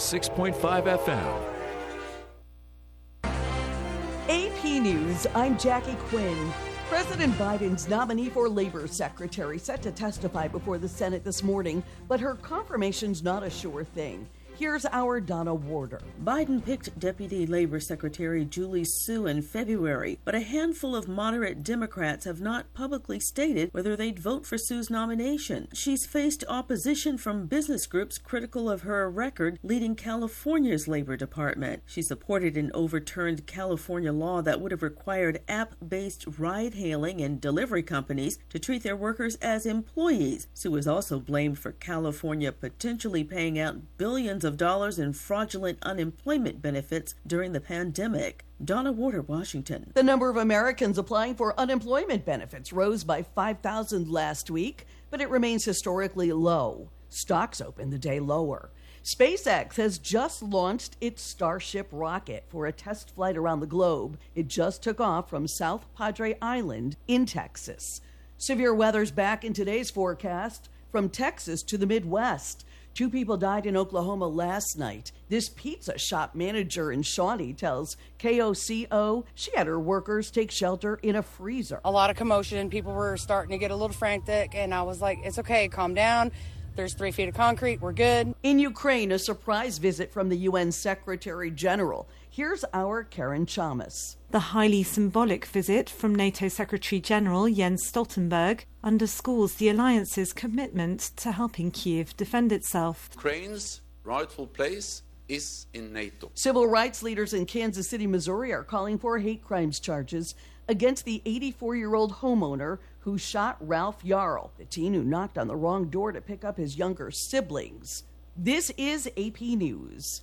106.5 FM. AP News, I'm Jackie Quinn. President Biden's nominee for labor secretary set to testify before the Senate this morning, but her confirmation's not a sure thing. Here's our Donna Warder. Biden picked Deputy Labor Secretary Julie Su in February, but a handful of moderate Democrats have not publicly stated whether they'd vote for Su's nomination. She's faced opposition from business groups critical of her record leading California's Labor Department. She supported an overturned California law that would have required app based ride hailing and delivery companies to treat their workers as employees. Su is also blamed for California potentially paying out billions of of dollars in fraudulent unemployment benefits during the pandemic. Donna Warder, Washington. The number of Americans applying for unemployment benefits rose by 5,000 last week, but it remains historically low. Stocks opened the day lower. SpaceX has just launched its Starship rocket for a test flight around the globe. It just took off from South Padre Island in Texas. Severe weather's back in today's forecast from Texas to the Midwest. Two people died in Oklahoma last night. This pizza shop manager in Shawnee tells KOCO she had her workers take shelter in a freezer. A lot of commotion. People were starting to get a little frantic, and I was like, it's okay, calm down. There's three feet of concrete. We're good. In Ukraine, a surprise visit from the UN Secretary General. Here's our Karen Chammas. The highly symbolic visit from NATO Secretary General Jens Stoltenberg underscores the alliance's commitment to helping Kiev defend itself. Ukraine's rightful place is in NATO. Civil rights leaders in Kansas City, Missouri are calling for hate crimes charges against the 84 year old homeowner who shot Ralph Yarl, the teen who knocked on the wrong door to pick up his younger siblings. This is AP News.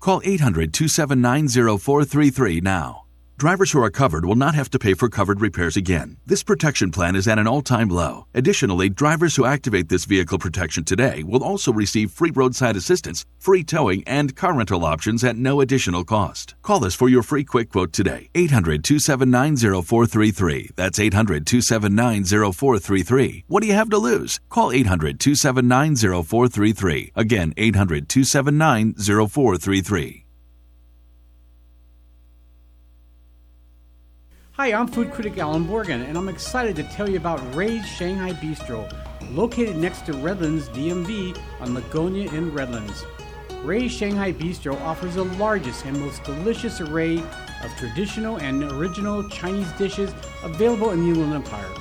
Call 800 279 0433 now. Drivers who are covered will not have to pay for covered repairs again. This protection plan is at an all time low. Additionally, drivers who activate this vehicle protection today will also receive free roadside assistance, free towing, and car rental options at no additional cost. Call us for your free quick quote today. 800 279 0433. That's 800 279 0433. What do you have to lose? Call 800 279 0433. Again, 800 279 0433. Hi, I'm food critic Alan Borgen, and I'm excited to tell you about Rui's Shanghai Bistro, located next to Redlands DMV on Lugonia in Redlands. Rui's Shanghai Bistro offers the largest and most delicious array of traditional and original Chinese dishes available in the Inland Empire.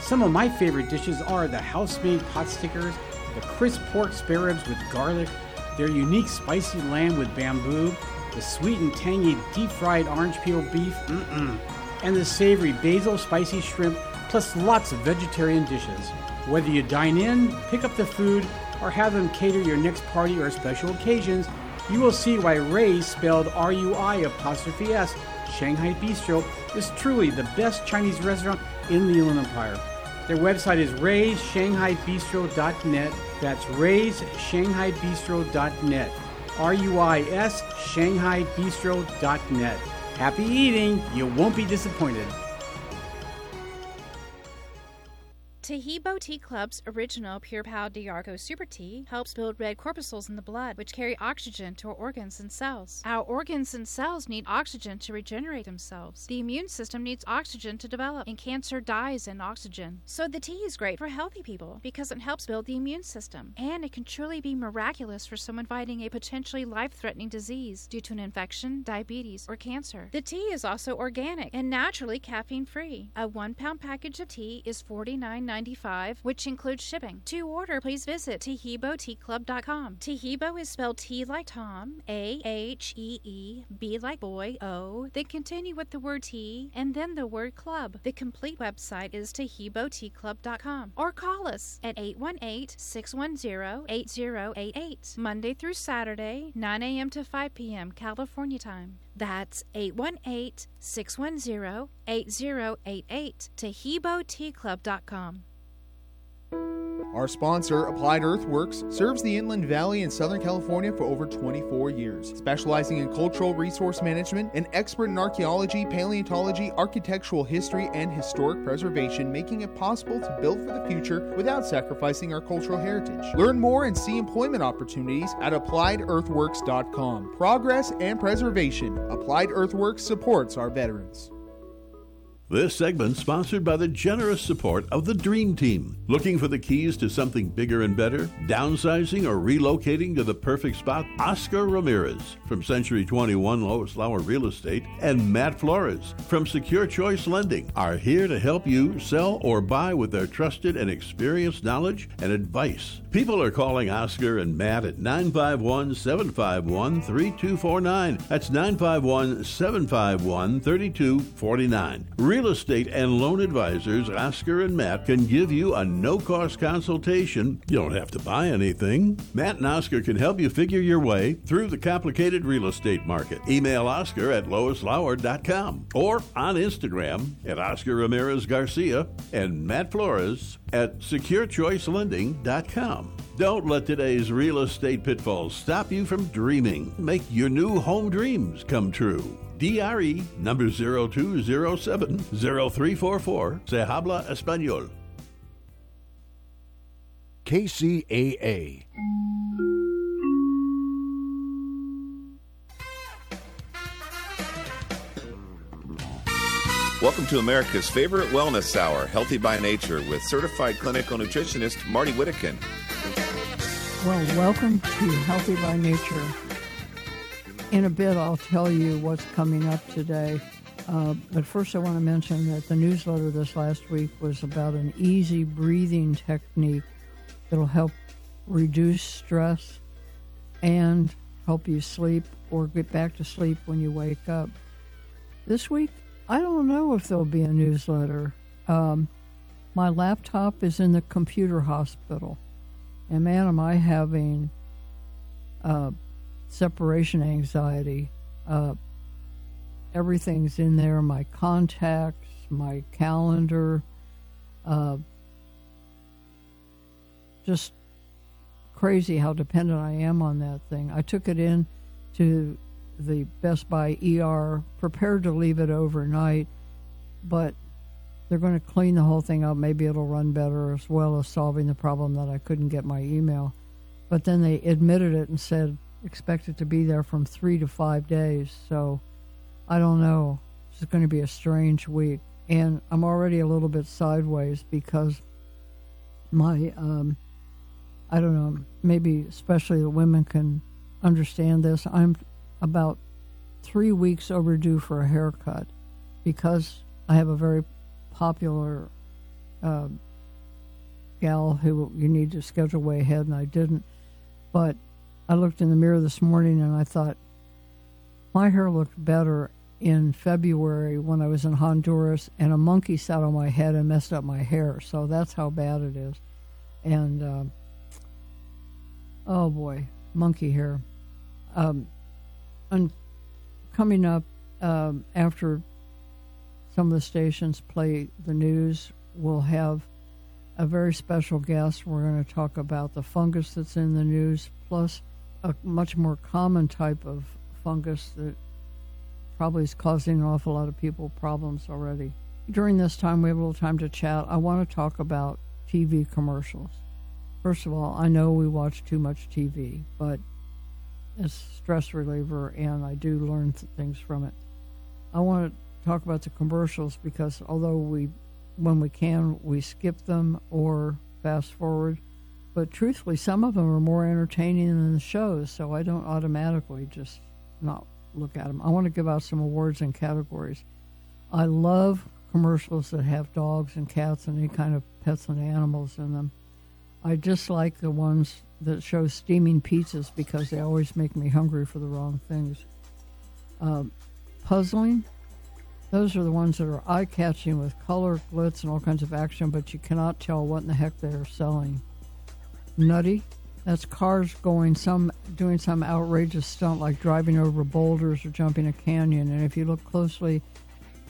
Some of my favorite dishes are the house-made pot stickers, the crisp pork spare ribs with garlic, their unique spicy lamb with bamboo, the sweet and tangy deep-fried orange peel beef, mm-mm and the savory basil spicy shrimp, plus lots of vegetarian dishes. Whether you dine in, pick up the food, or have them cater your next party or special occasions, you will see why Rui's, spelled R U I apostrophe S, Shanghai Bistro, is truly the best Chinese restaurant in the Inland Empire. Their website is raysshanghai.bistro.net. That's raysshanghai.bistro.net. R U I S, shanghai.bistro.net. Happy eating! You won't be disappointed. Taheebo Tea Club's original Pure Pau D'Arco Super Tea helps build red corpuscles in the blood, which carry oxygen to our organs and cells. Our organs and cells need oxygen to regenerate themselves. The immune system needs oxygen to develop, and cancer dies in oxygen. So the tea is great for healthy people because it helps build the immune system, and it can truly be miraculous for someone fighting a potentially life-threatening disease due to an infection, diabetes, or cancer. The tea is also organic and naturally caffeine-free. A one-pound package of tea is $49.99 $9.95, which includes shipping. To order, please visit TaheeboTeaClub.com. Taheebo is spelled T like Tom, A H E E, B like boy, O. Then continue with the word tea and then the word club. The complete website is TaheeboTeaClub.com or call us at 818 610 8088. Monday through Saturday, 9 a.m. to 5 p.m. California time. That's 818 610 8088. TaheeboTeaClub.com. Our sponsor, Applied Earthworks, serves the Inland Valley in Southern California for over 24 years, specializing in cultural resource management and expert in archaeology, paleontology, architectural history, and historic preservation, making it possible to build for the future without sacrificing our cultural heritage. Learn more and see employment opportunities at appliedearthworks.com. Progress and preservation. Applied Earthworks supports our veterans. This segment sponsored by the generous support of the Dream Team. Looking for the keys to something bigger and better? Downsizing or relocating to the perfect spot? Oscar Ramirez from Century 21 Lois Lauer Real Estate and Matt Flores from Secure Choice Lending are here to help you sell or buy with their trusted and experienced knowledge and advice. People are calling Oscar and Matt at 951 751 3249. That's 951 751 3249. Real estate and loan advisors Oscar and Matt can give you a no cost consultation. You don't have to buy anything. Matt and Oscar can help you figure your way through the complicated real estate market. Email Oscar at loislauer.com or on Instagram at Oscar Ramirez Garcia and Matt Flores at securechoicelending.com. Don't let today's real estate pitfalls stop you from dreaming. Make your new home dreams come true. DRE number 0207 0344. Se habla español. KCAA. Welcome to America's favorite wellness hour, Healthy by Nature, with certified clinical nutritionist Martie Whittekin. Well, welcome to Healthy by Nature. In a bit, I'll tell you what's coming up today. Uh, but first, I want to mention that the newsletter this last week was about an easy breathing technique that'll help reduce stress and help you sleep or get back to sleep when you wake up. This week, I don't know if there'll be a newsletter. Um, my laptop is in the computer hospital, and man, am I having uh, separation anxiety. Uh, everything's in there my contacts, my calendar, uh, just crazy how dependent I am on that thing. I took it in to the Best Buy ER, prepared to leave it overnight, but they're going to clean the whole thing up. Maybe it'll run better as well as solving the problem that I couldn't get my email. But then they admitted it and said, expect it to be there from three to five days. So I don't know. It's going to be a strange week. And I'm already a little bit sideways because my, um, I don't know, maybe especially the women can understand this. I'm about three weeks overdue for a haircut because I have a very popular uh, gal who you need to schedule way ahead, and I didn't. But I looked in the mirror this morning and I thought my hair looked better in February when I was in Honduras, and a monkey sat on my head and messed up my hair. So that's how bad it is. And uh, oh boy, monkey hair. Um, coming up um, after some of the stations play the news, we'll have a very special guest. We're going to talk about the fungus that's in the news, plus a much more common type of fungus that probably is causing an awful lot of people problems already. During this time, we have a little time to chat. I want to talk about TV commercials. First of all, I know we watch too much TV, but it's stress reliever, and I do learn th- things from it. I want to talk about the commercials because although we, when we can, we skip them or fast forward, but truthfully, some of them are more entertaining than the shows, so I don't automatically just not look at them. I want to give out some awards and categories. I love commercials that have dogs and cats and any kind of pets and animals in them. I dislike the ones that show steaming pizzas because they always make me hungry for the wrong things. Um, puzzling, those are the ones that are eye catching with color, glitz, and all kinds of action, but you cannot tell what in the heck they're selling. Nutty, that's cars going some doing some outrageous stunt like driving over boulders or jumping a canyon. And if you look closely,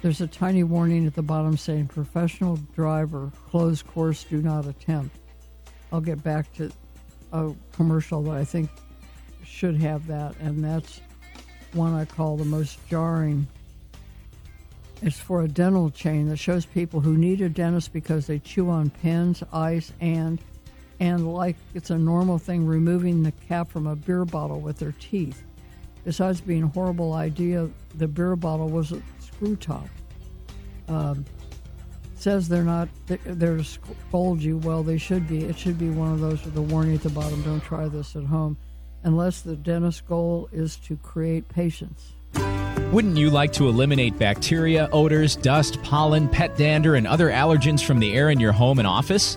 there's a tiny warning at the bottom saying professional driver, closed course, do not attempt. I'll get back to a commercial that I think should have that, and that's one I call the most jarring. It's for a dental chain that shows people who need a dentist because they chew on pens, ice, and and like it's a normal thing removing the cap from a beer bottle with their teeth. Besides being a horrible idea, the beer bottle was a screw top. Um, says they're not they're you. Well, they should be. It should be one of those with a warning at the bottom. Don't try this at home, unless the dentist's goal is to create patients Wouldn't you like to eliminate bacteria, odors, dust, pollen, pet dander, and other allergens from the air in your home and office?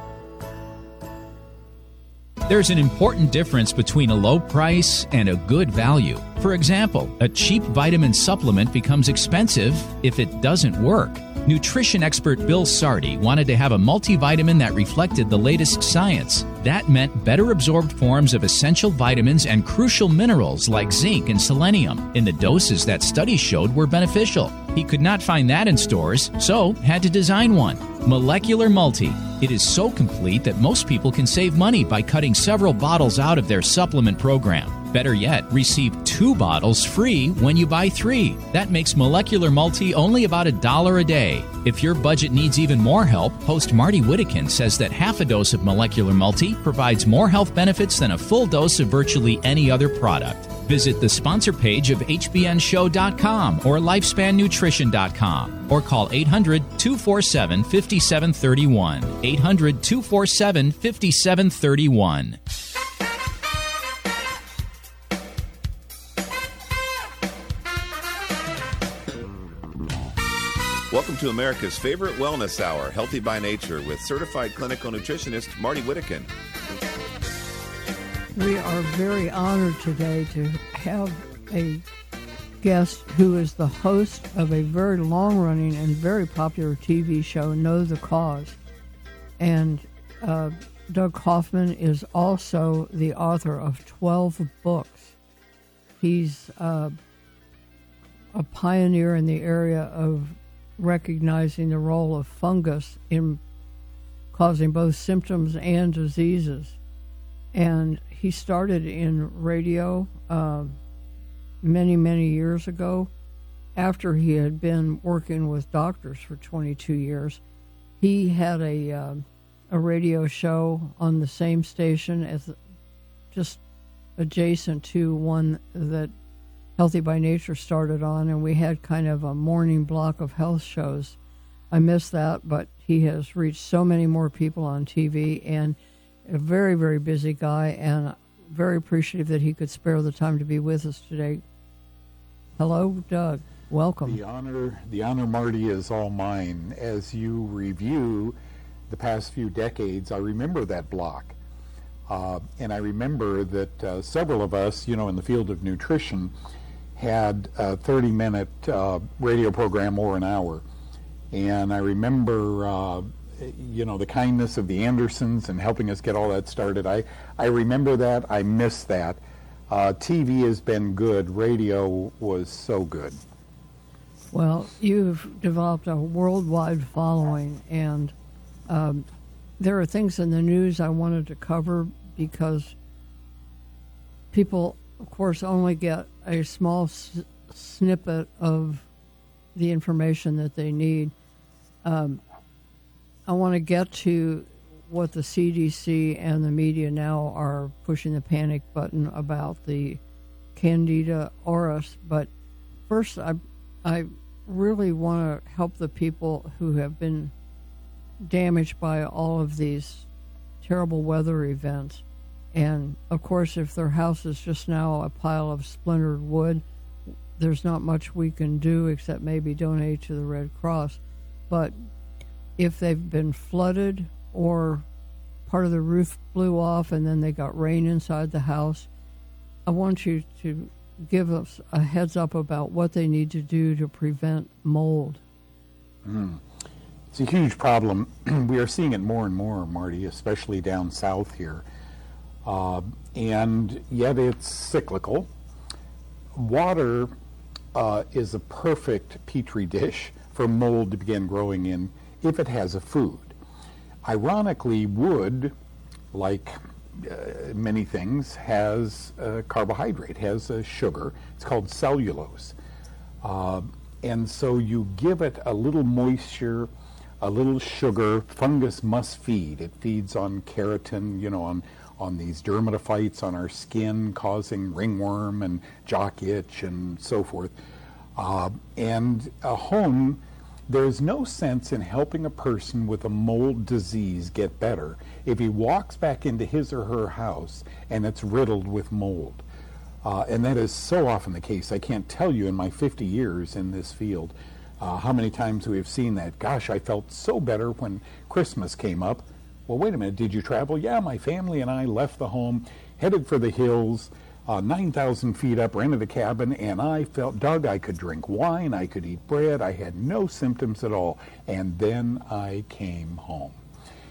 There's an important difference between a low price and a good value. For example, a cheap vitamin supplement becomes expensive if it doesn't work. Nutrition expert Bill Sardi wanted to have a multivitamin that reflected the latest science. That meant better absorbed forms of essential vitamins and crucial minerals like zinc and selenium in the doses that studies showed were beneficial. He could not find that in stores, so had to design one. Molecular Multi. It is so complete that most people can save money by cutting several bottles out of their supplement program. Better yet, receive two bottles free when you buy three. That makes Molecular Multi only about a dollar a day. If your budget needs even more help, host Martie Whittekin says that half a dose of Molecular Multi provides more health benefits than a full dose of virtually any other product. Visit the sponsor page of hbnshow.com or lifespannutrition.com or call 800 247 5731. 800 247 5731. Welcome to America's favorite wellness hour, Healthy by Nature, with certified clinical nutritionist Martie Whittekin. We are very honored today to have a guest who is the host of a very long running and very popular TV show, Know the Cause. And uh, Doug Kaufmann is also the author of 12 books. He's uh, a pioneer in the area of recognizing the role of fungus in causing both symptoms and diseases. And he started in radio uh, many, many years ago after he had been working with doctors for 22 years. He had a, uh, a radio show on the same station as just adjacent to one that Healthy by Nature started on, and we had kind of a morning block of health shows. I miss that, but he has reached so many more people on TV and a very, very busy guy, and very appreciative that he could spare the time to be with us today. Hello, Doug. Welcome. The honor, the honor, Martie, is all mine. As you review the past few decades, I remember that block. Uh, and I remember that uh, several of us, you know, in the field of nutrition, had a 30 minute uh, radio program or an hour. And I remember, uh, you know, the kindness of the Andersons and helping us get all that started. I, I remember that. I miss that. Uh, TV has been good. Radio was so good. Well, you've developed a worldwide following, and um, there are things in the news I wanted to cover because people, of course, only get a small s- snippet of the information that they need. Um, I want to get to what the CDC and the media now are pushing the panic button about the Candida auris, but first, I I really want to help the people who have been damaged by all of these terrible weather events. And of course, if their house is just now a pile of splintered wood, there's not much we can do except maybe donate to the Red Cross. But if they've been flooded or part of the roof blew off and then they got rain inside the house, I want you to give us a heads up about what they need to do to prevent mold. Mm. It's a huge problem. we are seeing it more and more, Martie, especially down south here. Uh, and yet it's cyclical. Water uh, is a perfect petri dish for mold to begin growing in if it has a food. Ironically, wood, like uh, many things, has a carbohydrate, has a sugar. It's called cellulose. Uh, and so you give it a little moisture, a little sugar. Fungus must feed. It feeds on keratin, you know, on, on these dermatophytes on our skin, causing ringworm and jock itch and so forth. Uh, and a home, there's no sense in helping a person with a mold disease get better if he walks back into his or her house and it's riddled with mold. Uh, and that is so often the case. I can't tell you in my 50 years in this field uh, how many times we have seen that. Gosh, I felt so better when Christmas came up. Well, wait a minute, did you travel? Yeah, my family and I left the home, headed for the hills, uh, 9,000 feet up, rented a cabin, and I felt, Doug, I could drink wine, I could eat bread, I had no symptoms at all. And then I came home.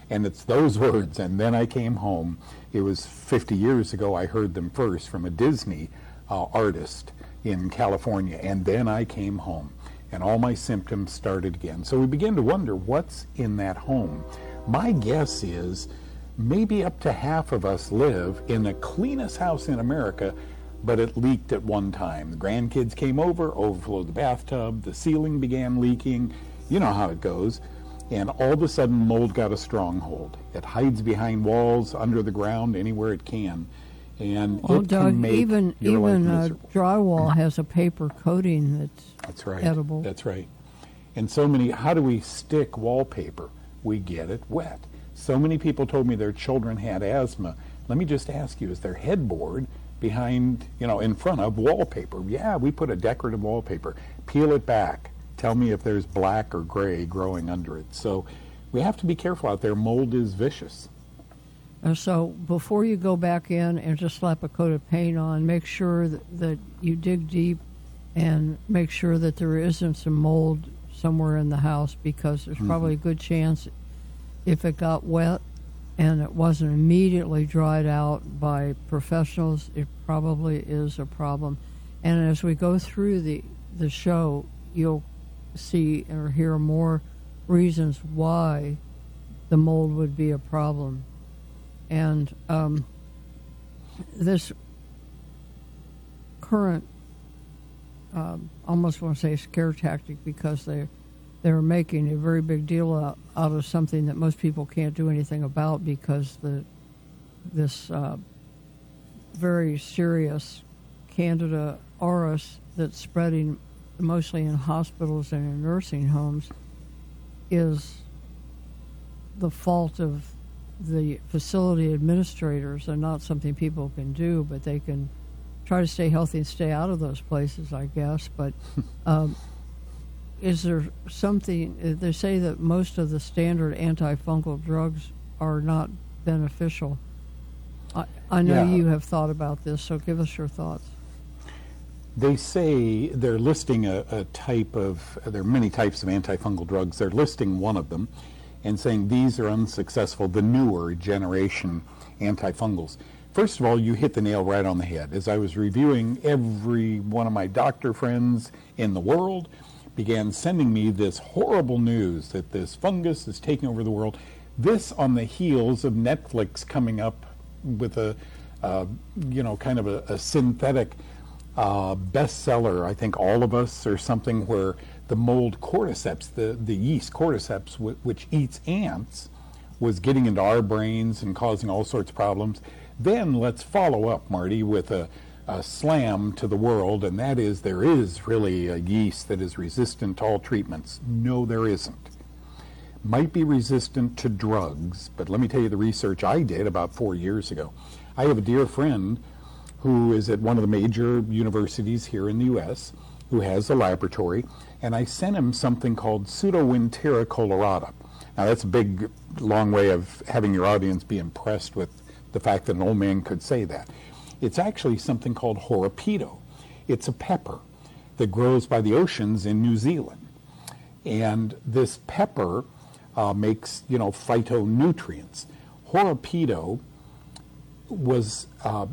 And it's those words, and then I came home. It was 50 years ago I heard them first from a Disney uh, artist in California, and then I came home. And all my symptoms started again. So we begin to wonder what's in that home. My guess is maybe up to half of us live in the cleanest house in America, but it leaked at one time. The grandkids came over, overflowed the bathtub, the ceiling began leaking. You know how it goes. And all of a sudden, mold got a stronghold. It hides behind walls, under the ground, anywhere it can. And well, it Doug, can make even even uh, drywall has a paper coating that's That's right. edible. That's right. And so many, how do we stick wallpaper? We get it wet. So many people told me their children had asthma. Let me just ask you, is their headboard behind, you know, in front of wallpaper? Yeah, we put a decorative wallpaper. Peel it back. Tell me if there's black or gray growing under it. So we have to be careful out there. Mold is vicious. Uh, so before you go back in and just slap a coat of paint on, make sure that, that you dig deep and make sure that there isn't some mold somewhere in the house because there's Mhm. probably a good chance if it got wet and it wasn't immediately dried out by professionals, it probably is a problem. And as we go through the, the show, you'll see or hear more reasons why the mold would be a problem. And um, this current, um, almost want to say scare tactic because they they're making a very big deal out, out of something that most people can't do anything about because the this uh, very serious Candida auris that's spreading mostly in hospitals and in nursing homes is the fault of the facility administrators and not something people can do, but they can try to stay healthy and stay out of those places, I guess. But um, is there something, uh, they say that most of the standard antifungal drugs are not beneficial. I, I know Yeah. you have thought about this, so give us your thoughts. They say they're listing a, a type of, there are many types of antifungal drugs. They're listing one of them and saying these are unsuccessful, the newer generation antifungals. First of all, you hit the nail right on the head. As I was reviewing, every one of my doctor friends in the world began sending me this horrible news that this fungus is taking over the world. This on the heels of Netflix coming up with a, uh, you know, kind of a, a synthetic uh, bestseller, I think All of Us or something, where the mold cordyceps, the, the yeast cordyceps, w- which eats ants, was getting into our brains and causing all sorts of problems. Then let's follow up, Martie, with a, a slam to the world, and that is there is really a yeast that is resistant to all treatments. No, there isn't. Might be resistant to drugs, but let me tell you the research I did about four years ago. I have a dear friend who is at one of the major universities here in the U.S., who has a laboratory, and I sent him something called Pseudowintera colorata. Now, that's a big, long way of having your audience be impressed with the fact that an old man could say that. It's actually something called Horopito. It's a pepper that grows by the oceans in New Zealand. And this pepper uh, makes, you know, phytonutrients. Horopito was uh,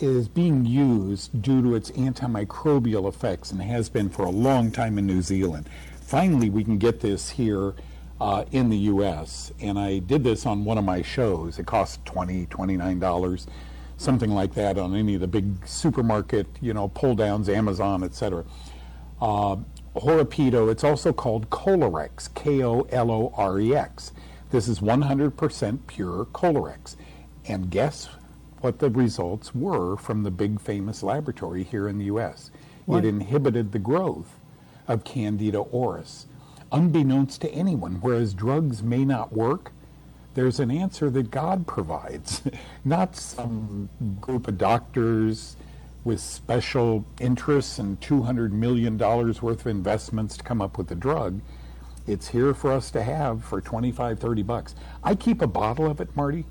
is being used due to its antimicrobial effects and has been for a long time in New Zealand. Finally, we can get this here uh, in the U.S. And I did this on one of my shows. It cost $20, $29, something like that on any of the big supermarket, you know, pull downs, Amazon, etc. Uh, Horopito, it's also called Kolorex, K O L O R E X. This is 100% pure Kolorex. And guess what the results were from the big famous laboratory here in the U.S. What? It inhibited the growth of Candida auris, unbeknownst to anyone. Whereas drugs may not work, there's an answer that God provides, not some group of doctors with special interests and $200 million worth of investments to come up with a drug. It's here for us to have for 25, 30 bucks. I keep a bottle of it, Martie,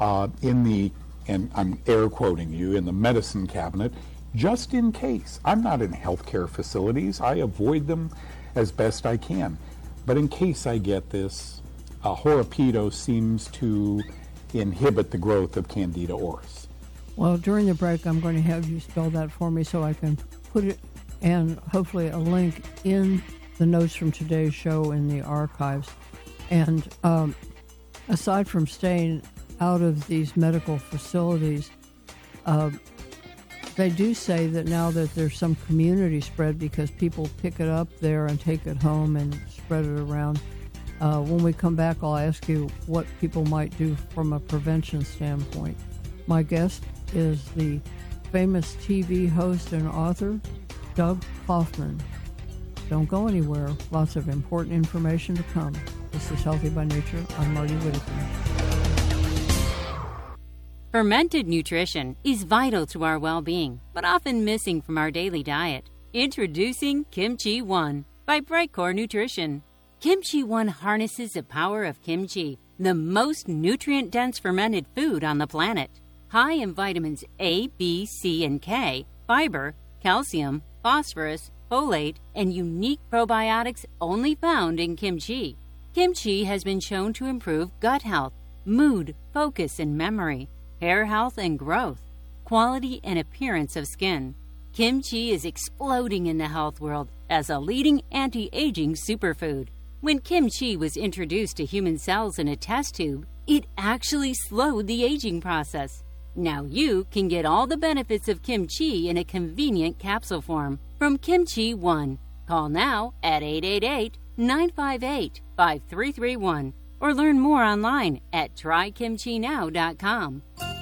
uh, in the and I'm air quoting you, in the medicine cabinet, just in case. I'm not in healthcare facilities. I avoid them as best I can. But in case I get this, uh, Horopito seems to inhibit the growth of Candida auris. Well, during the break, I'm going to have you spell that for me so I can put it and hopefully a link in the notes from today's show in the archives. And um, aside from staying out of these medical facilities, uh, they do say that now that there's some community spread because people pick it up there and take it home and spread it around. Uh, when we come back, I'll ask you what people might do from a prevention standpoint. My guest is the famous TV host and author, Doug Kaufmann. Don't go anywhere. Lots of important information to come. This is Healthy by Nature. I'm Martie Whittekin. Fermented nutrition is vital to our well being, but often missing from our daily diet. Introducing Kimchi One by Brightcore Nutrition. Kimchi One harnesses the power of kimchi, the most nutrient dense fermented food on the planet. High in vitamins A, B, C, and K, fiber, calcium, phosphorus, folate, and unique probiotics only found in kimchi. Kimchi has been shown to improve gut health, mood, focus, and memory, hair health and growth, quality and appearance of skin. Kimchi is exploding in the health world as a leading anti aging superfood. When kimchi was introduced to human cells in a test tube, it actually slowed the aging process. Now you can get all the benefits of kimchi in a convenient capsule form from Kimchi One. Call now at 888 958 5331 or learn more online at trykimchinow.com.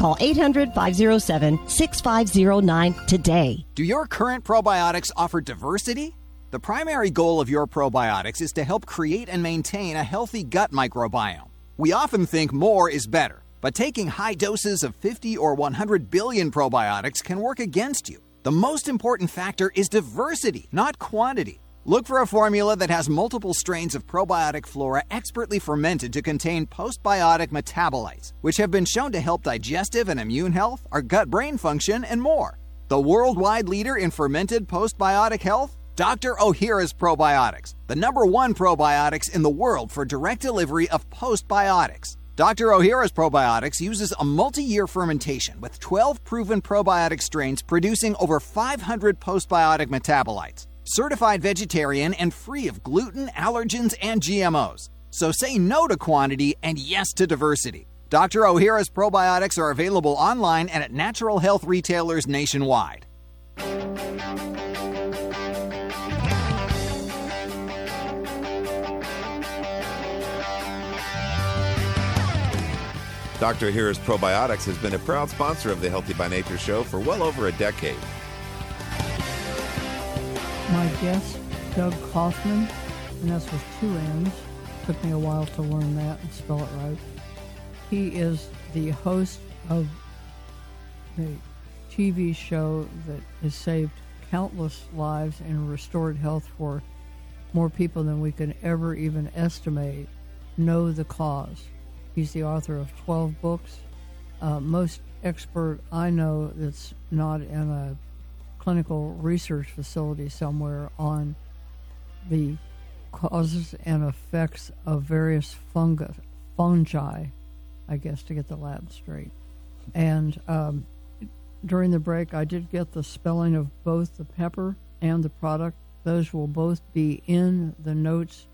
Call 800 507 6509 today. Do your current probiotics offer diversity? The primary goal of your probiotics is to help create and maintain a healthy gut microbiome. We often think more is better, but taking high doses of 50 or 100 billion probiotics can work against you. The most important factor is diversity, not quantity. Look for a formula that has multiple strains of probiotic flora expertly fermented to contain postbiotic metabolites, which have been shown to help digestive and immune health, our gut brain function, and more. The worldwide leader in fermented postbiotic health? Dr. Ohhira's Probiotics, the number one probiotics in the world for direct delivery of postbiotics. Dr. Ohhira's Probiotics uses a multi year fermentation with 12 proven probiotic strains producing over 500 postbiotic metabolites certified vegetarian, and free of gluten, allergens, and GMOs. So say no to quantity and yes to diversity. Dr. Ohhira's probiotics are available online and at natural health retailers nationwide. Dr. Ohhira's Probiotics has been a proud sponsor of the Healthy by Nature show for well over a decade my guest, Doug Kaufmann, and that's with two N's. Took me a while to learn that and spell it right. He is the host of the TV show that has saved countless lives and restored health for more people than we can ever even estimate. Know the cause. He's the author of 12 books. Uh, most expert I know that's not in a clinical research facility somewhere on the causes and effects of various fungus, fungi, I guess, to get the Latin straight. And um, during the break, I did get the spelling of both the pepper and the product. Those will both be in the notes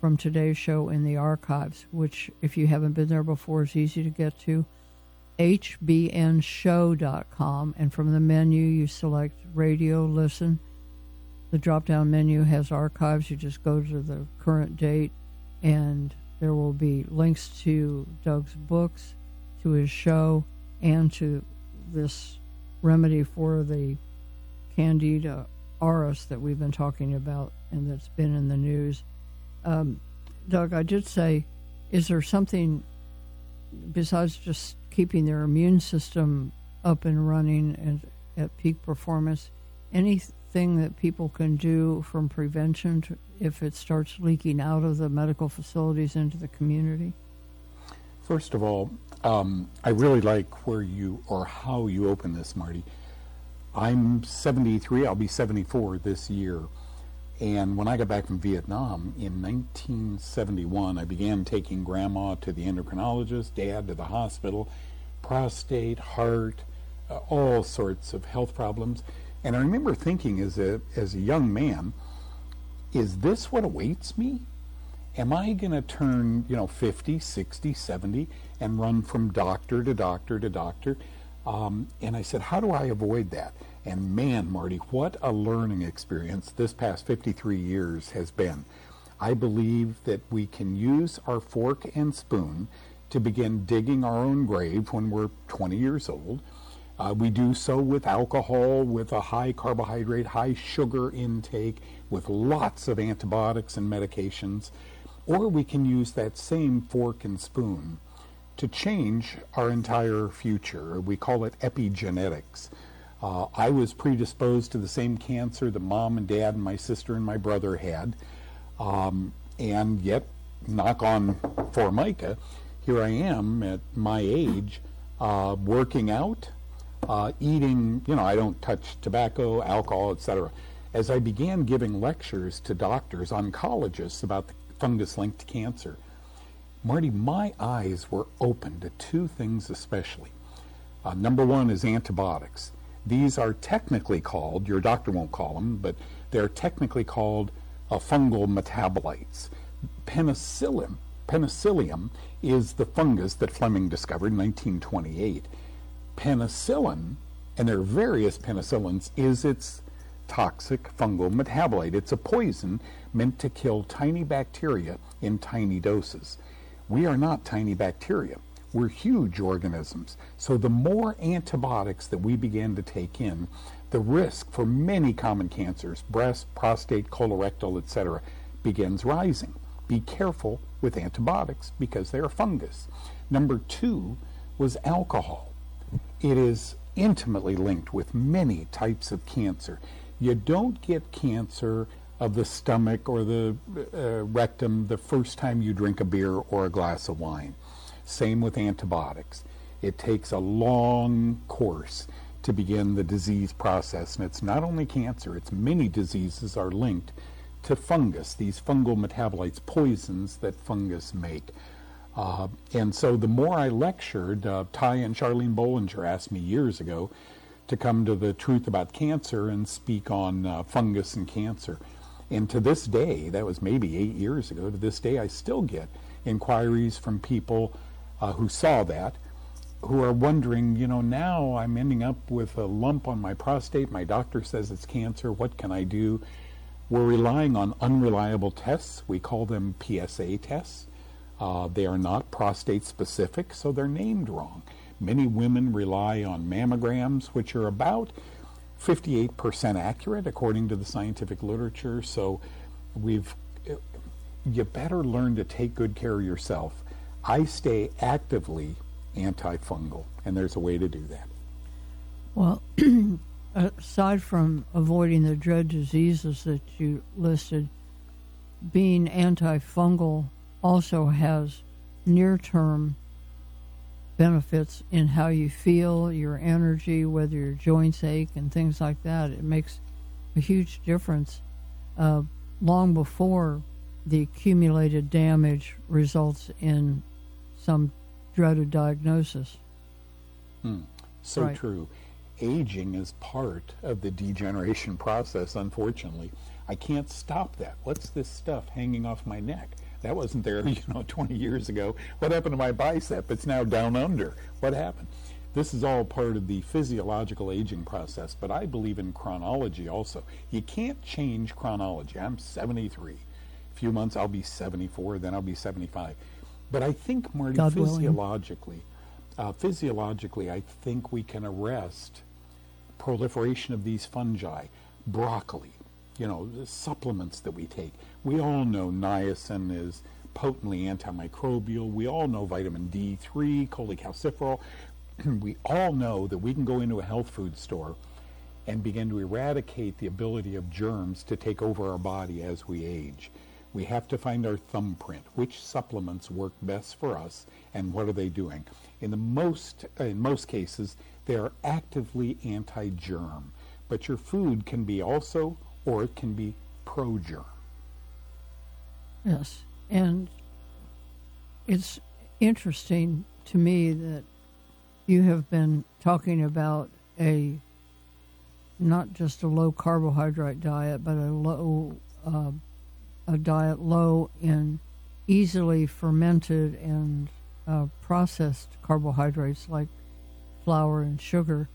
from today's show in the archives, which, if you haven't been there before, is easy to get to hbnshow.com, and from the menu you select radio listen. The drop down menu has archives. You just go to the current date, and there will be links to Doug's books, to his show, and to this remedy for the Candida auris that we've been talking about and that's been in the news. Um, Doug, I did say, is there something besides just keeping their immune system up and running and at peak performance. Anything that people can do from prevention to, if it starts leaking out of the medical facilities into the community? First of all, um, I really like where you or how you open this, Martie. I'm 73, I'll be 74 this year. And when I got back from Vietnam in 1971, I began taking grandma to the endocrinologist, dad to the hospital, prostate, heart, uh, all sorts of health problems. And I remember thinking as a, as a young man, is this what awaits me? Am I going to turn, you know, 50, 60, 70 and run from doctor to doctor to doctor? Um, and I said, how do I avoid that? And man, Martie, what a learning experience this past 53 years has been. I believe that we can use our fork and spoon to begin digging our own grave when we're 20 years old. Uh, we do so with alcohol, with a high carbohydrate, high sugar intake, with lots of antibiotics and medications. Or we can use that same fork and spoon to change our entire future. We call it epigenetics. Uh, I was predisposed to the same cancer that mom and dad and my sister and my brother had. Um, and yet, knock on Formica, here I am at my age, uh, working out, uh, eating, you know, I don't touch tobacco, alcohol, etc. As I began giving lectures to doctors, oncologists about the fungus linked cancer, Martie, my eyes were open to two things especially. Uh, number one is antibiotics. These are technically called, your doctor won't call them, but they're technically called uh, fungal metabolites. Penicillin, penicillium is the fungus that Fleming discovered in 1928. Penicillin, and there are various penicillins, is its toxic fungal metabolite. It's a poison meant to kill tiny bacteria in tiny doses. We are not tiny bacteria. We're huge organisms. So the more antibiotics that we begin to take in, the risk for many common cancers, breast, prostate, colorectal, etc., begins rising. Be careful with antibiotics because they're fungus. Number two was alcohol. It is intimately linked with many types of cancer. You don't get cancer of the stomach or the uh, rectum the first time you drink a beer or a glass of wine. Same with antibiotics. It takes a long course to begin the disease process, and it's not only cancer, it's many diseases are linked to fungus, these fungal metabolites, poisons that fungus make. Uh, and so the more I lectured, uh, Ty and Charlene Bollinger asked me years ago to come to the truth about cancer and speak on uh, fungus and cancer. And to this day, that was maybe eight years ago, to this day, I still get inquiries from people uh, who saw that, who are wondering, you know, now I'm ending up with a lump on my prostate. My doctor says it's cancer. What can I do? We're relying on unreliable tests. We call them PSA tests. Uh, they are not prostate specific, so they're named wrong. Many women rely on mammograms, which are about 58% accurate according to the scientific literature. So we've you better learn to take good care of yourself. I stay actively antifungal, and there's a way to do that. Well, aside from avoiding the dread diseases that you listed, being antifungal also has near term benefits in how you feel, your energy, whether your joints ache, and things like that. It makes a huge difference uh, long before the accumulated damage results in some dreaded diagnosis. Hmm. So Right. true. Aging is part of the degeneration process, unfortunately. I can't stop that. What's this stuff hanging off my neck? That wasn't there, you know, 20 years ago. What happened to my bicep? It's now down under. What happened? This is all part of the physiological aging process, but I believe in chronology also. You can't change chronology. I'm 73. A few months I'll be 74, then I'll be 75. But I think, Martie, God physiologically, uh, physiologically, I think we can arrest proliferation of these fungi. Broccoli, you know, the supplements that we take. We all know niacin is potently antimicrobial. We all know vitamin D3, cholecalciferol. we all know that we can go into a health food store and begin to eradicate the ability of germs to take over our body as we age. We have to find our thumbprint. Which supplements work best for us, and what are they doing? In the most, in most cases, they are actively anti-germ, but your food can be also, or it can be pro-germ. Yes, and it's interesting to me that you have been talking about a not just a low carbohydrate diet, but a low uh, a diet low in easily fermented and uh, processed carbohydrates like flour and sugar.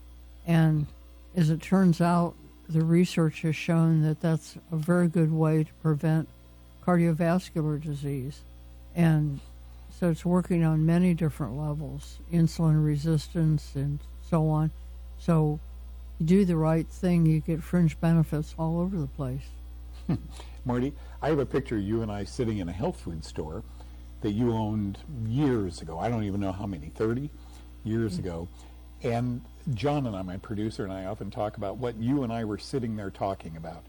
And as it turns out, the research has shown that that's a very good way to prevent cardiovascular disease. And so it's working on many different levels insulin resistance and so on. So you do the right thing, you get fringe benefits all over the place. Martie, I have a picture of you and I sitting in a health food store that you owned years ago. I don't even know how many, 30 years mm. ago. And John and I, my producer, and I often talk about what you and I were sitting there talking about.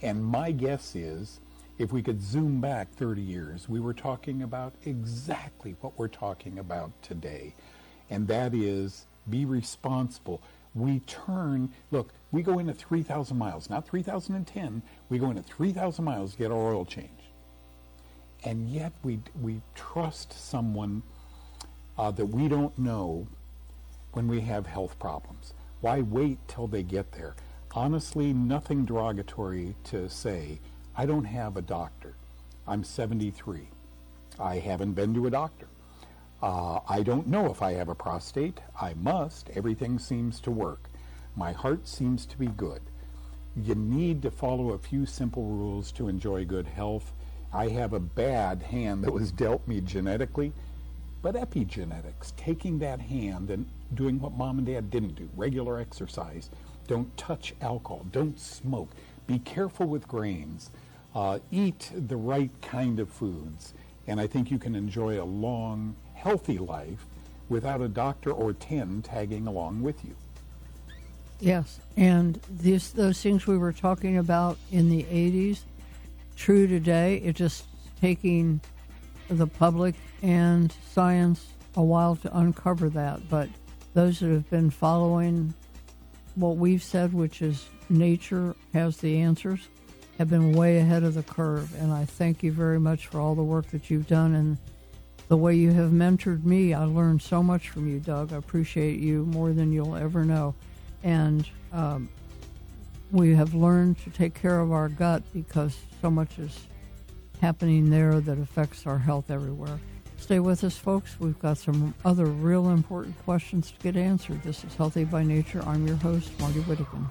And my guess is if we could zoom back 30 years, we were talking about exactly what we're talking about today. And that is be responsible. We turn, look, we go into 3,000 miles, not 3,010, we go into 3,000 miles to get our oil change. And yet we, we trust someone uh, that we don't know when we have health problems? Why wait till they get there? Honestly, nothing derogatory to say. I don't have a doctor. I'm 73. I haven't been to a doctor. Uh, I don't know if I have a prostate. I must. Everything seems to work. My heart seems to be good. You need to follow a few simple rules to enjoy good health. I have a bad hand that was dealt me genetically, but epigenetics, taking that hand and doing what mom and dad didn't do. Regular exercise, don't touch alcohol, don't smoke, be careful with grains, uh, eat the right kind of foods, and I think you can enjoy a long, healthy life without a doctor or 10 tagging along with you. Yes, and these those things we were talking about in the '80s, true today. It's just taking the public and science a while to uncover that. But those that have been following what we've said, which is nature has the answers, have been way ahead of the curve. And I thank you very much for all the work that you've done and the way you have mentored me. I learned so much from you, Doug. I appreciate you more than you'll ever know and um, we have learned to take care of our gut because so much is happening there that affects our health everywhere. Stay with us, folks. We've got some other real important questions to get answered. This is Healthy by Nature. I'm your host, Martie Whittekin.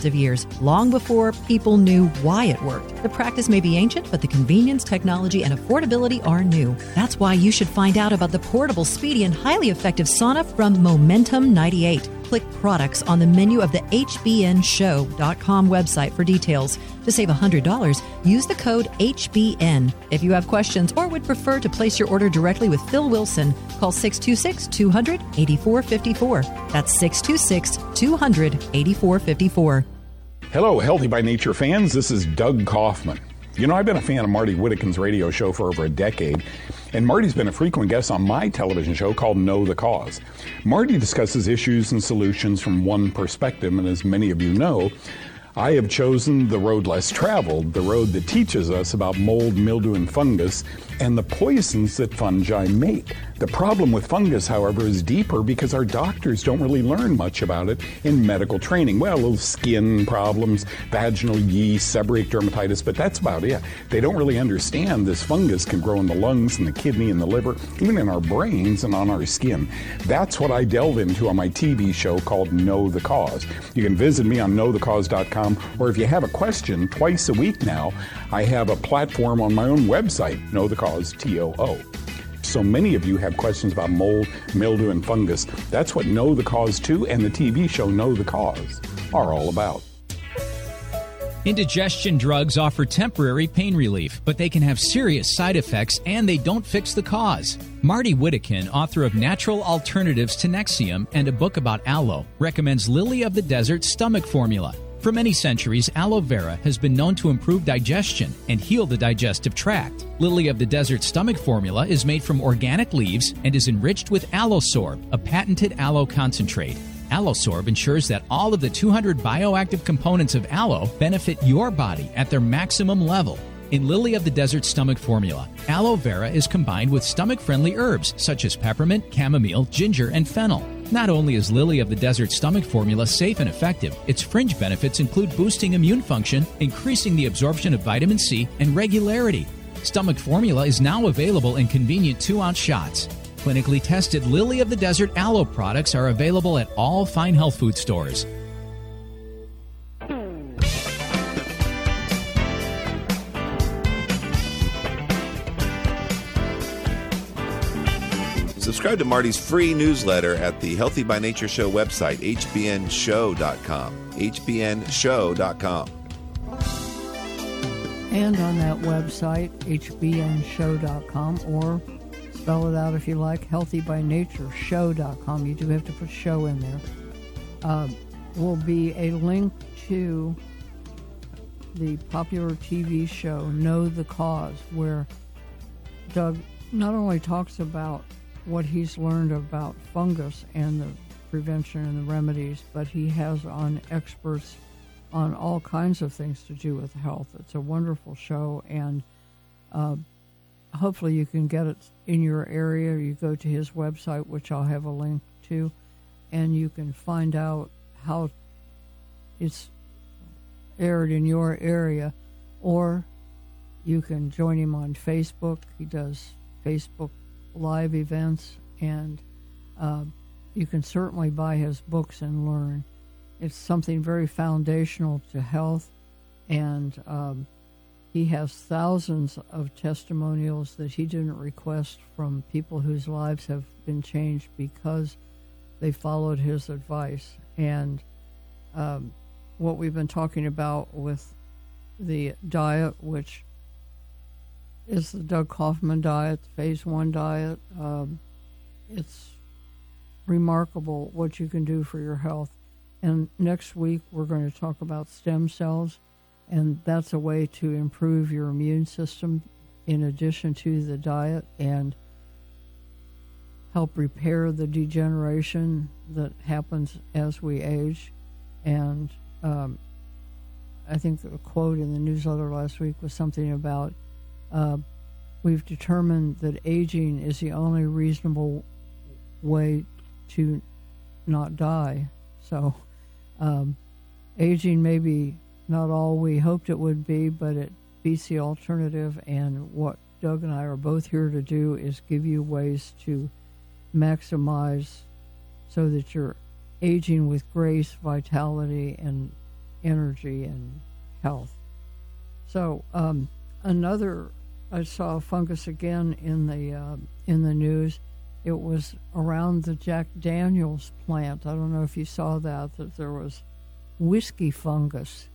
hundreds of years, long before people knew why it worked. The practice may be ancient, but the convenience, technology, and affordability are new. That's why you should find out about the portable, speedy, and highly effective sauna from Momentum 98 click products on the menu of the HBNShow.com website for details. To save $100, use the code HBN. If you have questions or would prefer to place your order directly with Phil Wilson, call 626 200 8454. That's 626 200 8454. Hello, Healthy by Nature fans. This is Doug Kaufmann. You know, I've been a fan of Martie Whittekin's radio show for over a decade, and Martie's been a frequent guest on my television show called Know the Cause. Martie discusses issues and solutions from one perspective, and as many of you know, I have chosen the road less traveled, the road that teaches us about mold, mildew, and fungus, and the poisons that fungi make. The problem with fungus, however, is deeper because our doctors don't really learn much about it in medical training. Well, skin problems, vaginal yeast, seborrheic dermatitis, but that's about it. They don't really understand this fungus can grow in the lungs and the kidney and the liver, even in our brains and on our skin. That's what I delve into on my TV show called Know the Cause. You can visit me on knowthecause.com, or if you have a question, twice a week now, I have a platform on my own website, Know the Cause, T O O. So many of you have questions about mold, mildew, and fungus. That's what Know the Cause 2 and the TV show Know the Cause are all about. Indigestion drugs offer temporary pain relief, but they can have serious side effects and they don't fix the cause. Martie Whittekin, author of Natural Alternatives to Nexium and a book about aloe, recommends Lily of the Desert stomach formula. For many centuries, aloe vera has been known to improve digestion and heal the digestive tract. Lily of the Desert stomach formula is made from organic leaves and is enriched with Aloesorb, a patented aloe concentrate. Aloesorb ensures that all of the 200 bioactive components of aloe benefit your body at their maximum level. In Lily of the Desert stomach formula, aloe vera is combined with stomach friendly herbs such as peppermint, chamomile, ginger, and fennel. Not only is Lily of the Desert stomach formula safe and effective, its fringe benefits include boosting immune function, increasing the absorption of vitamin C, and regularity. Stomach formula is now available in convenient 2 ounce shots. Clinically tested Lily of the Desert aloe products are available at all fine health food stores. Subscribe to Martie's free newsletter at the Healthy by Nature Show website, hbnshow.com. hbnshow.com. And on that website, hbnshow.com, or spell it out if you like. HealthyByNatureShow.com. You do have to put show in there. Uh, will be a link to the popular TV show Know the Cause, where Doug not only talks about what he's learned about fungus and the prevention and the remedies, but he has on experts on all kinds of things to do with health. It's a wonderful show, and uh, hopefully you can get it in your area. You go to his website, which I'll have a link to, and you can find out how it's aired in your area, or you can join him on Facebook. He does Facebook live events, and uh, you can certainly buy his books and learn. It's something very foundational to health, and um, he has thousands of testimonials that he didn't request from people whose lives have been changed because they followed his advice. And um, what we've been talking about with the diet, which is the Doug Kaufmann diet, the phase one diet. Um, it's remarkable what you can do for your health. And next week, we're going to talk about stem cells, and that's a way to improve your immune system in addition to the diet and help repair the degeneration that happens as we age. And um, I think the quote in the newsletter last week was something about uh, we've determined that aging is the only reasonable way to not die. So, um, aging may be not all we hoped it would be, but it beats the alternative. And what Doug and I are both here to do is give you ways to maximize so that you're aging with grace, vitality, and energy and health. So, um, another I saw fungus again in the uh, in the news. It was around the Jack Daniels plant. I don't know if you saw that. That there was whiskey fungus,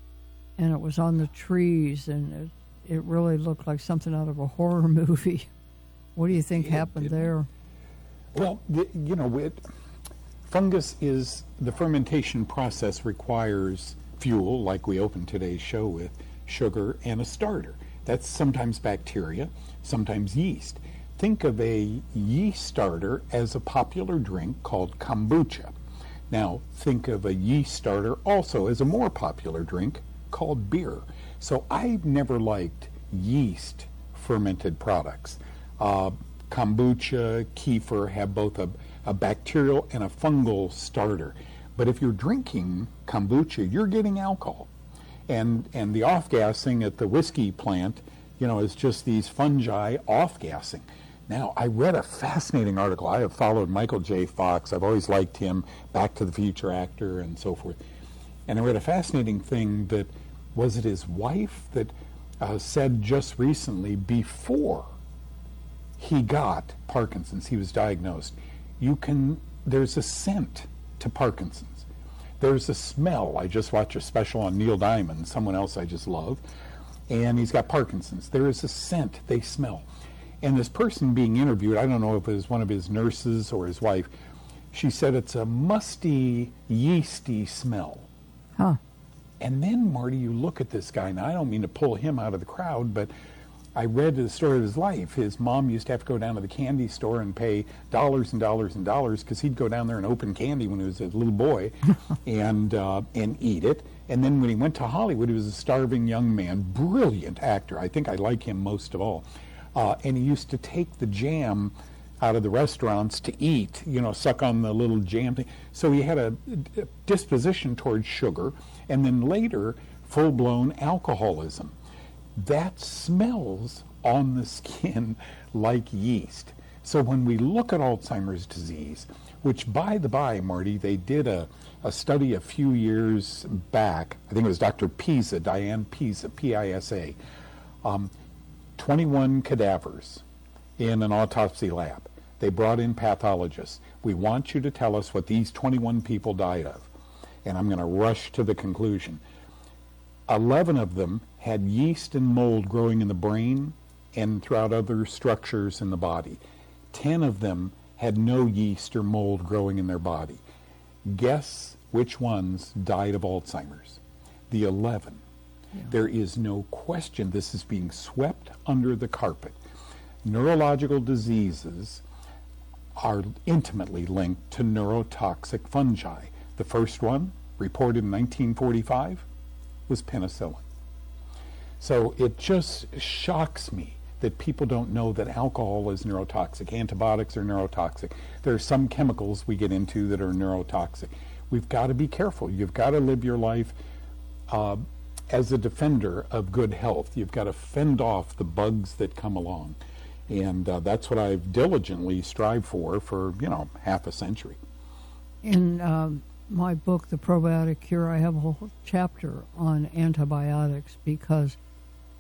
and it was on the trees, and it, it really looked like something out of a horror movie. What do you think It- happened it- there? Well, the, you know, it, fungus is the fermentation process requires fuel, like we opened today's show with, sugar, and a starter. That's sometimes bacteria, sometimes yeast. Think of a yeast starter as a popular drink called kombucha. Now, think of a yeast starter also as a more popular drink called beer. So I've never liked yeast fermented products. Uh, kombucha, kefir have both a, a bacterial and a fungal starter. But if you're drinking kombucha, you're getting alcohol. And, and the off gassing at the whiskey plant, you know, is just these fungi off gassing. Now, I read a fascinating article. I have followed Michael J. Fox. I've always liked him, Back to the Future actor, and so forth. And I read a fascinating thing that was it his wife that uh, said just recently before he got Parkinson's, he was diagnosed. You can, there's a scent to Parkinson's. There's a smell. I just watched a special on Neil Diamond, someone else I just love, and he's got Parkinson's. There is a scent they smell. And this person being interviewed, I don't know if it was one of his nurses or his wife, she said it's a musty, yeasty smell. Huh. And then, Martie, you look at this guy, and I don't mean to pull him out of the crowd, but I read the story of his life. His mom used to have to go down to the candy store and pay dollars and dollars and dollars because he'd go down there and open candy when he was a little boy and, uh, and eat it. And then when he went to Hollywood, he was a starving young man, brilliant actor. I think I like him most of all. Uh, and he used to take the jam out of the restaurants to eat, you know, suck on the little jam thing. So he had a, a disposition towards sugar, and then later, full blown alcoholism. That smells on the skin like yeast. So when we look at Alzheimer's disease, which by the by, Martie, they did a, a study a few years back, I think it was Dr. Pisa, Diane Pisa, P I S A, um, 21 cadavers in an autopsy lab. They brought in pathologists. We want you to tell us what these 21 people died of. And I'm going to rush to the conclusion. 11 of them had yeast and mold growing in the brain and throughout other structures in the body. 10 of them had no yeast or mold growing in their body. Guess which ones died of Alzheimer's? The 11. Yeah. There is no question this is being swept under the carpet. Neurological diseases are intimately linked to neurotoxic fungi. The first one, reported in 1945, was penicillin. So it just shocks me that people don't know that alcohol is neurotoxic, antibiotics are neurotoxic. There are some chemicals we get into that are neurotoxic. We've got to be careful. You've got to live your life uh, as a defender of good health. You've got to fend off the bugs that come along. And uh, that's what I've diligently strived for for, you know, half a century. In um, my book, The Probiotic Cure, I have a whole chapter on antibiotics because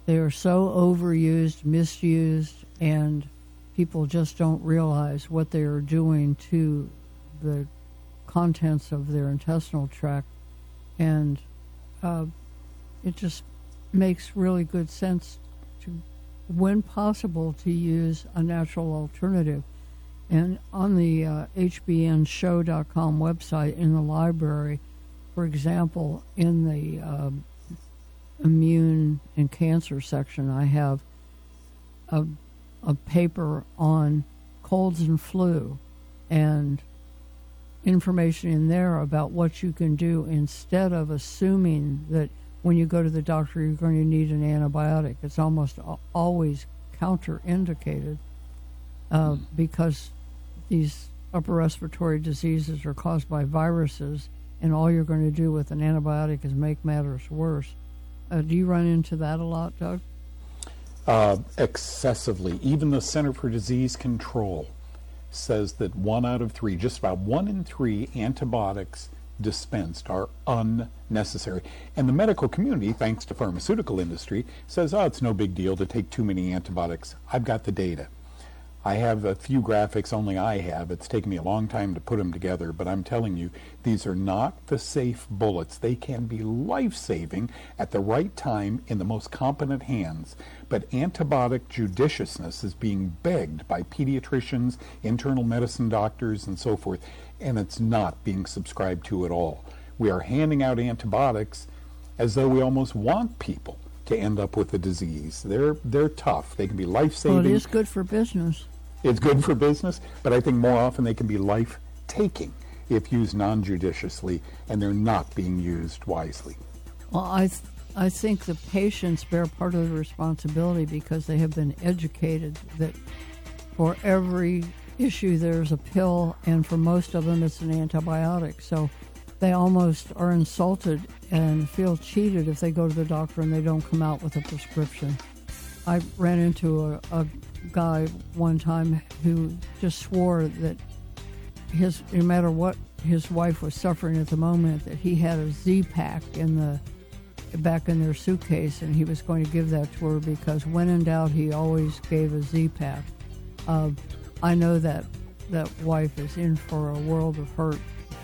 they are so overused, misused, and people just don't realize what they are doing to the contents of their intestinal tract. And uh, it just makes really good sense to, when possible, to use a natural alternative. And on the uh, HBNShow.com website in the library, for example, in the uh, immune and cancer section, I have a, a paper on colds and flu and information in there about what you can do instead of assuming that when you go to the doctor you're going to need an antibiotic. It's almost always counterindicated uh, because these upper respiratory diseases are caused by viruses, and all you're going to do with an antibiotic is make matters worse. Uh, do you run into that a lot, Doug? Uh, excessively. Even the Center for Disease Control says that one out of three, just about one in three antibiotics dispensed are unnecessary. And the medical community, thanks to pharmaceutical industry, says, oh, it's no big deal to take too many antibiotics. I've got the data. I have a few graphics only I have. It's taken me a long time to put them together, but I'm telling you, these are not the safe bullets. They can be life-saving at the right time in the most competent hands. But antibiotic judiciousness is being begged by pediatricians, internal medicine doctors, and so forth, and it's not being subscribed to at all. We are handing out antibiotics as though we almost want people to end up with the disease. They're they're tough. They can be life saving. Well, it is good for business it's good for business, but I think more often they can be life taking if used non judiciously and they're not being used wisely. Well, I, th- I think the patients bear part of the responsibility because they have been educated that for every issue there's a pill, and for most of them it's an antibiotic. So they almost are insulted and feel cheated if they go to the doctor and they don't come out with a prescription. I ran into a, a guy one time who just swore that his no matter what his wife was suffering at the moment that he had a Z pack in the back in their suitcase and he was going to give that to her because when in doubt he always gave a Z pack. Uh, I know that that wife is in for a world of hurt.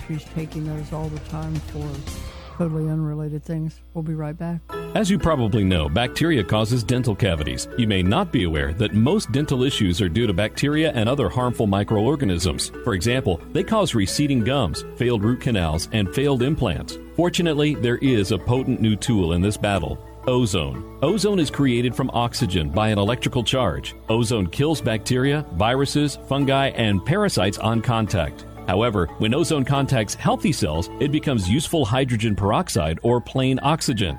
She's taking those all the time for totally unrelated things. We'll be right back. As you probably know, bacteria causes dental cavities. You may not be aware that most dental issues are due to bacteria and other harmful microorganisms. For example, they cause receding gums, failed root canals, and failed implants. Fortunately, there is a potent new tool in this battle. Ozone. Ozone is created from oxygen by an electrical charge. Ozone kills bacteria, viruses, fungi, and parasites on contact. However, when ozone contacts healthy cells, it becomes useful hydrogen peroxide or plain oxygen.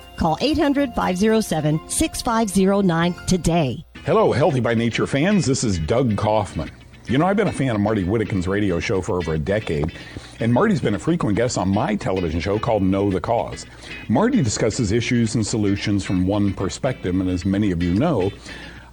Call 800 507 6509 today. Hello, Healthy by Nature fans. This is Doug Kaufmann. You know, I've been a fan of Martie Whittekin's radio show for over a decade, and Martie's been a frequent guest on my television show called Know the Cause. Martie discusses issues and solutions from one perspective, and as many of you know,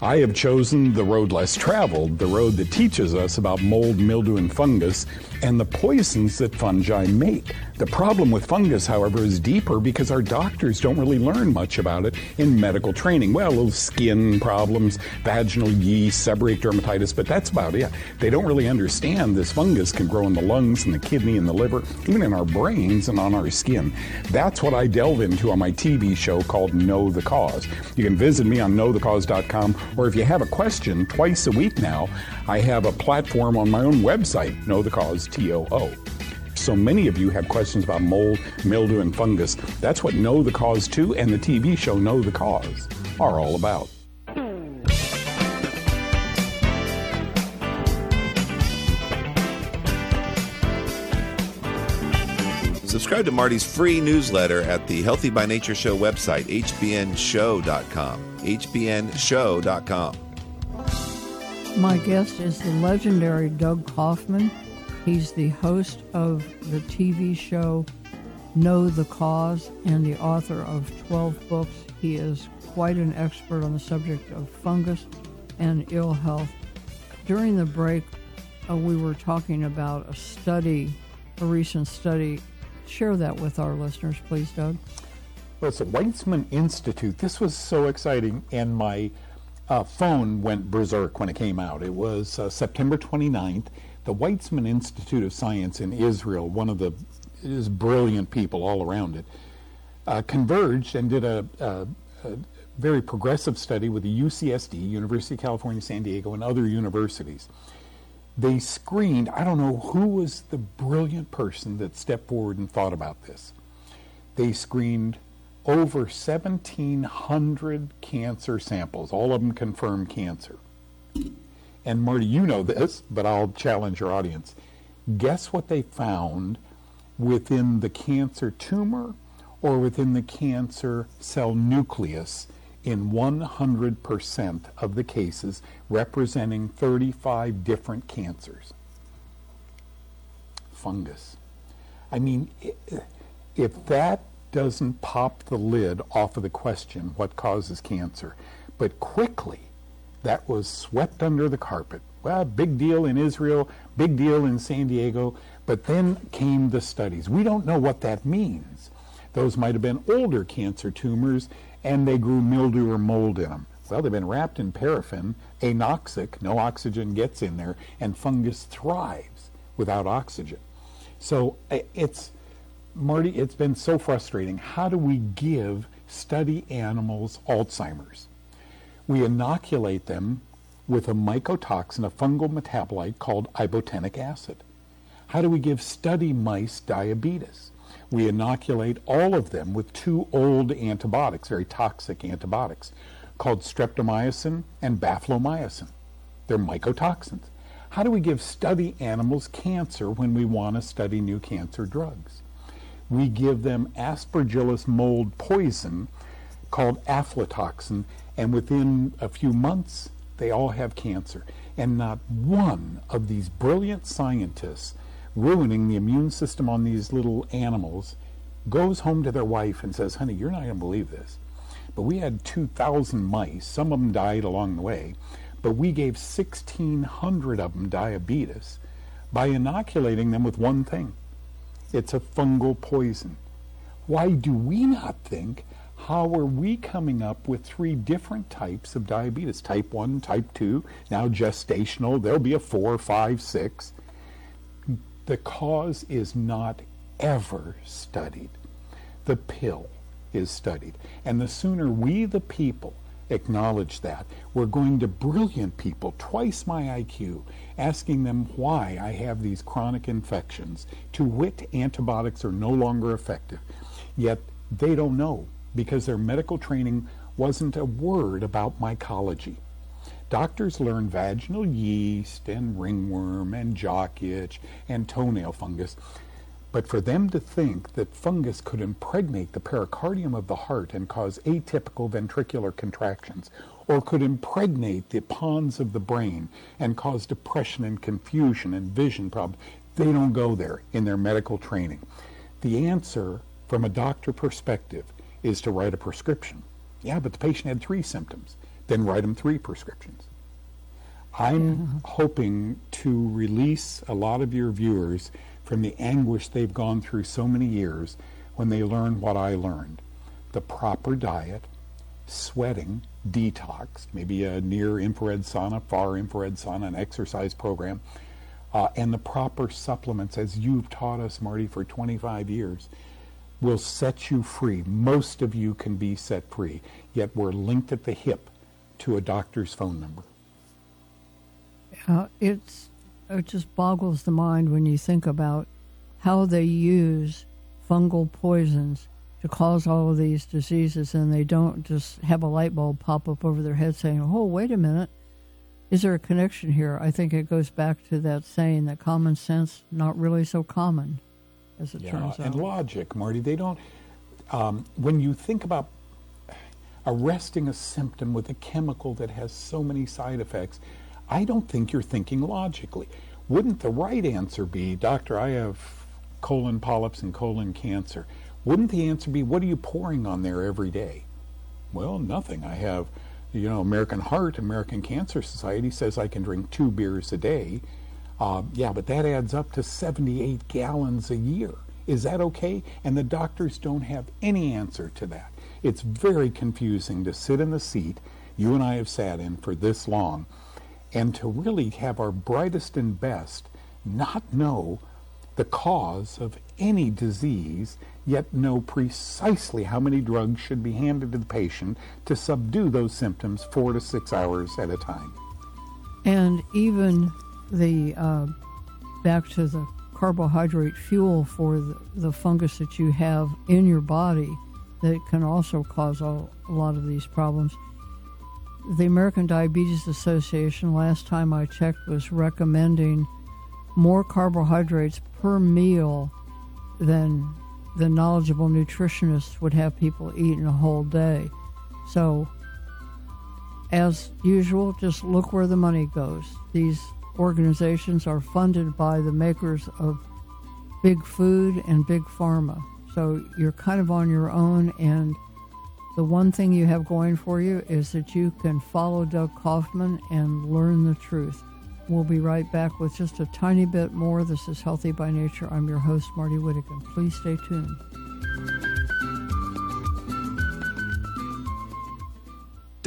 I have chosen the road less traveled, the road that teaches us about mold, mildew, and fungus, and the poisons that fungi make. The problem with fungus, however, is deeper because our doctors don't really learn much about it in medical training. Well, little skin problems, vaginal yeast, seborrheic dermatitis, but that's about it. They don't really understand this fungus can grow in the lungs and the kidney and the liver, even in our brains and on our skin. That's what I delve into on my TV show called Know the Cause. You can visit me on knowthecause.com, or if you have a question, twice a week now, I have a platform on my own website, Know the Cause, T O O. So many of you have questions about mold, mildew, and fungus. That's what Know the Cause 2 and the TV show Know the Cause are all about. Subscribe to Martie's free newsletter at the Healthy by Nature Show website, hbnshow.com. hbnshow.com. My guest is the legendary Doug Kaufmann. He's the host of the TV show Know the Cause and the author of 12 books. He is quite an expert on the subject of fungus and ill health. During the break, uh, we were talking about a study, a recent study. Share that with our listeners, please, Doug. Well, it's the Weizmann Institute. This was so exciting, and my uh, phone went berserk when it came out. It was uh, September 29th. The Weizmann Institute of Science in Israel, one of the is brilliant people all around it, uh, converged and did a, a, a, very progressive study with the UCSD, University of California, San Diego, and other universities. They screened, I don't know who was the brilliant person that stepped forward and thought about this. They screened over 1,700 cancer samples, all of them confirmed cancer. And Martie, you know this, but I'll challenge your audience. Guess what they found within the cancer tumor or within the cancer cell nucleus in 100% of the cases, representing 35 different cancers? Fungus. I mean, if that doesn't pop the lid off of the question, what causes cancer? But quickly, that was swept under the carpet. Well, big deal in Israel, big deal in San Diego, but then came the studies. We don't know what that means. Those might have been older cancer tumors and they grew mildew or mold in them. Well, they've been wrapped in paraffin, anoxic, no oxygen gets in there, and fungus thrives without oxygen. So eh, it's Martie, it's been so frustrating. How do we give study animals Alzheimer's? We inoculate them with a mycotoxin, a fungal metabolite called ibotenic acid. How do we give study mice diabetes? We inoculate all of them with two old antibiotics, very toxic antibiotics, called streptomycin and baflomycin. They're mycotoxins. How do we give study animals cancer when we want to study new cancer drugs? we give them aspergillus mold poison called aflatoxin, and within a few months, they all have cancer. And not one of these brilliant scientists ruining the immune system on these little animals goes home to their wife and says, Honey, you're not going to believe this. But we had 2,000 mice. Some of them died along the way. But we gave 1,600 of them diabetes by inoculating them with one thing it's a fungal poison. Why do we not think how are we coming up with three different types of diabetes? Type 1, type 2, now gestational, there'll be a 4, 5, 6. The cause is not ever studied. The pill is studied. And the sooner we, the people, acknowledge that, we're going to brilliant people, twice my IQ, asking them why I have these chronic infections, to wit, antibiotics are no longer effective. Yet they don't know because their medical training wasn't a word about mycology. Doctors learn vaginal yeast and ringworm and jock itch and toenail fungus. But for them to think that fungus could impregnate the pericardium of the heart and cause atypical ventricular contractions, or could impregnate the pons of the brain and cause depression and confusion and vision problems, they don't go there in their medical training. The answer, from a doctor perspective, is to write a prescription. Yeah, but the patient had three symptoms. Then write them three prescriptions. I'm hoping to release a lot of your viewers from the anguish they've gone through so many years when they learn what I learned. The proper diet, sweating, detox, maybe a near infrared sauna, far infrared sauna, an exercise program, uh, and the proper supplements, as you've taught us, Martie, for 25 years, will set you free. Most of you can be set free, yet we're linked at the hip to a doctor's phone number. Uh, it's it just boggles the mind when you think about how they use fungal poisons to cause all of these diseases, and they don't just have a light bulb pop up over their head saying, "Oh, wait a minute." Is there a connection here? I think it goes back to that saying that common sense not really so common, as it yeah, turns out. and logic, Martie. They don't. Um, when you think about arresting a symptom with a chemical that has so many side effects, I don't think you're thinking logically. Wouldn't the right answer be, Doctor, I have colon polyps and colon cancer? Wouldn't the answer be, what are you pouring on there every day? Well, nothing. I have, you know, American Heart, American Cancer Society says I can drink two beers a day. Uh, yeah, but that adds up to 78 gallons a year. Is that okay? And the doctors don't have any answer to that. It's very confusing to sit in the seat you and I have sat in for this long and to really have our brightest and best not know the cause of any disease, yet know precisely how many drugs should be handed to the patient to subdue those symptoms four to six hours at a time. And even the uh, back to the carbohydrate fuel for the, the, fungus that you have in your body that can also cause a, a lot of these problems. The American Diabetes Association, last time I checked, was recommending more carbohydrates per meal than the knowledgeable nutritionists would have people eat in a whole day. So, as usual, just look where the money goes. These organizations are funded by the makers of big food and big pharma. So you're kind of on your own, and the one thing you have going for you is that you can follow Doug Kaufmann and learn the truth. We'll be right back with just a tiny bit more. This is Healthy by Nature. I'm your host, Martie Whittekin. Please stay tuned.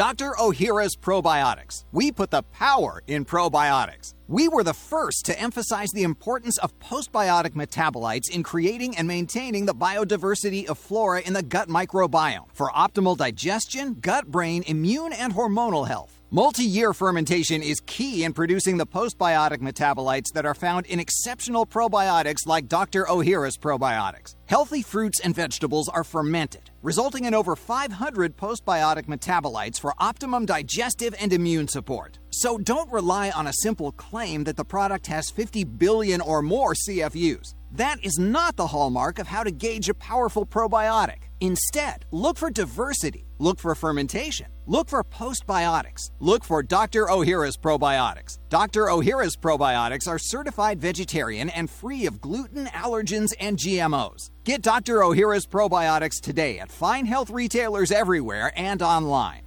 Dr. Ohhira's Probiotics. We put the power in probiotics. We were the first to emphasize the importance of postbiotic metabolites in creating and maintaining the biodiversity of flora in the gut microbiome for optimal digestion, gut brain, immune, and hormonal health. Multi year fermentation is key in producing the postbiotic metabolites that are found in exceptional probiotics like Dr. Ohhira's probiotics. Healthy fruits and vegetables are fermented, resulting in over 500 postbiotic metabolites for optimum digestive and immune support. So don't rely on a simple claim that the product has 50 billion or more CFUs. That is not the hallmark of how to gauge a powerful probiotic. Instead, look for diversity, look for fermentation, look for postbiotics, look for Dr. Ohhira's probiotics. Dr. Ohhira's probiotics are certified vegetarian and free of gluten, allergens, and GMOs. Get Dr. Ohhira's probiotics today at fine health retailers everywhere and online.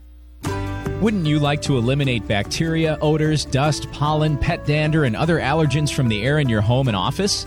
Wouldn't you like to eliminate bacteria, odors, dust, pollen, pet dander, and other allergens from the air in your home and office?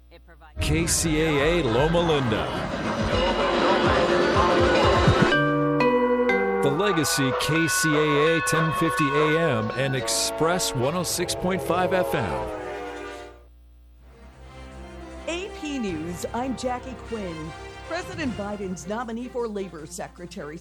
KCAA Loma Linda. The Legacy KCAA 1050 AM and Express 106.5 FM. AP News, I'm Jackie Quinn. President Biden's nominee for Labor Secretary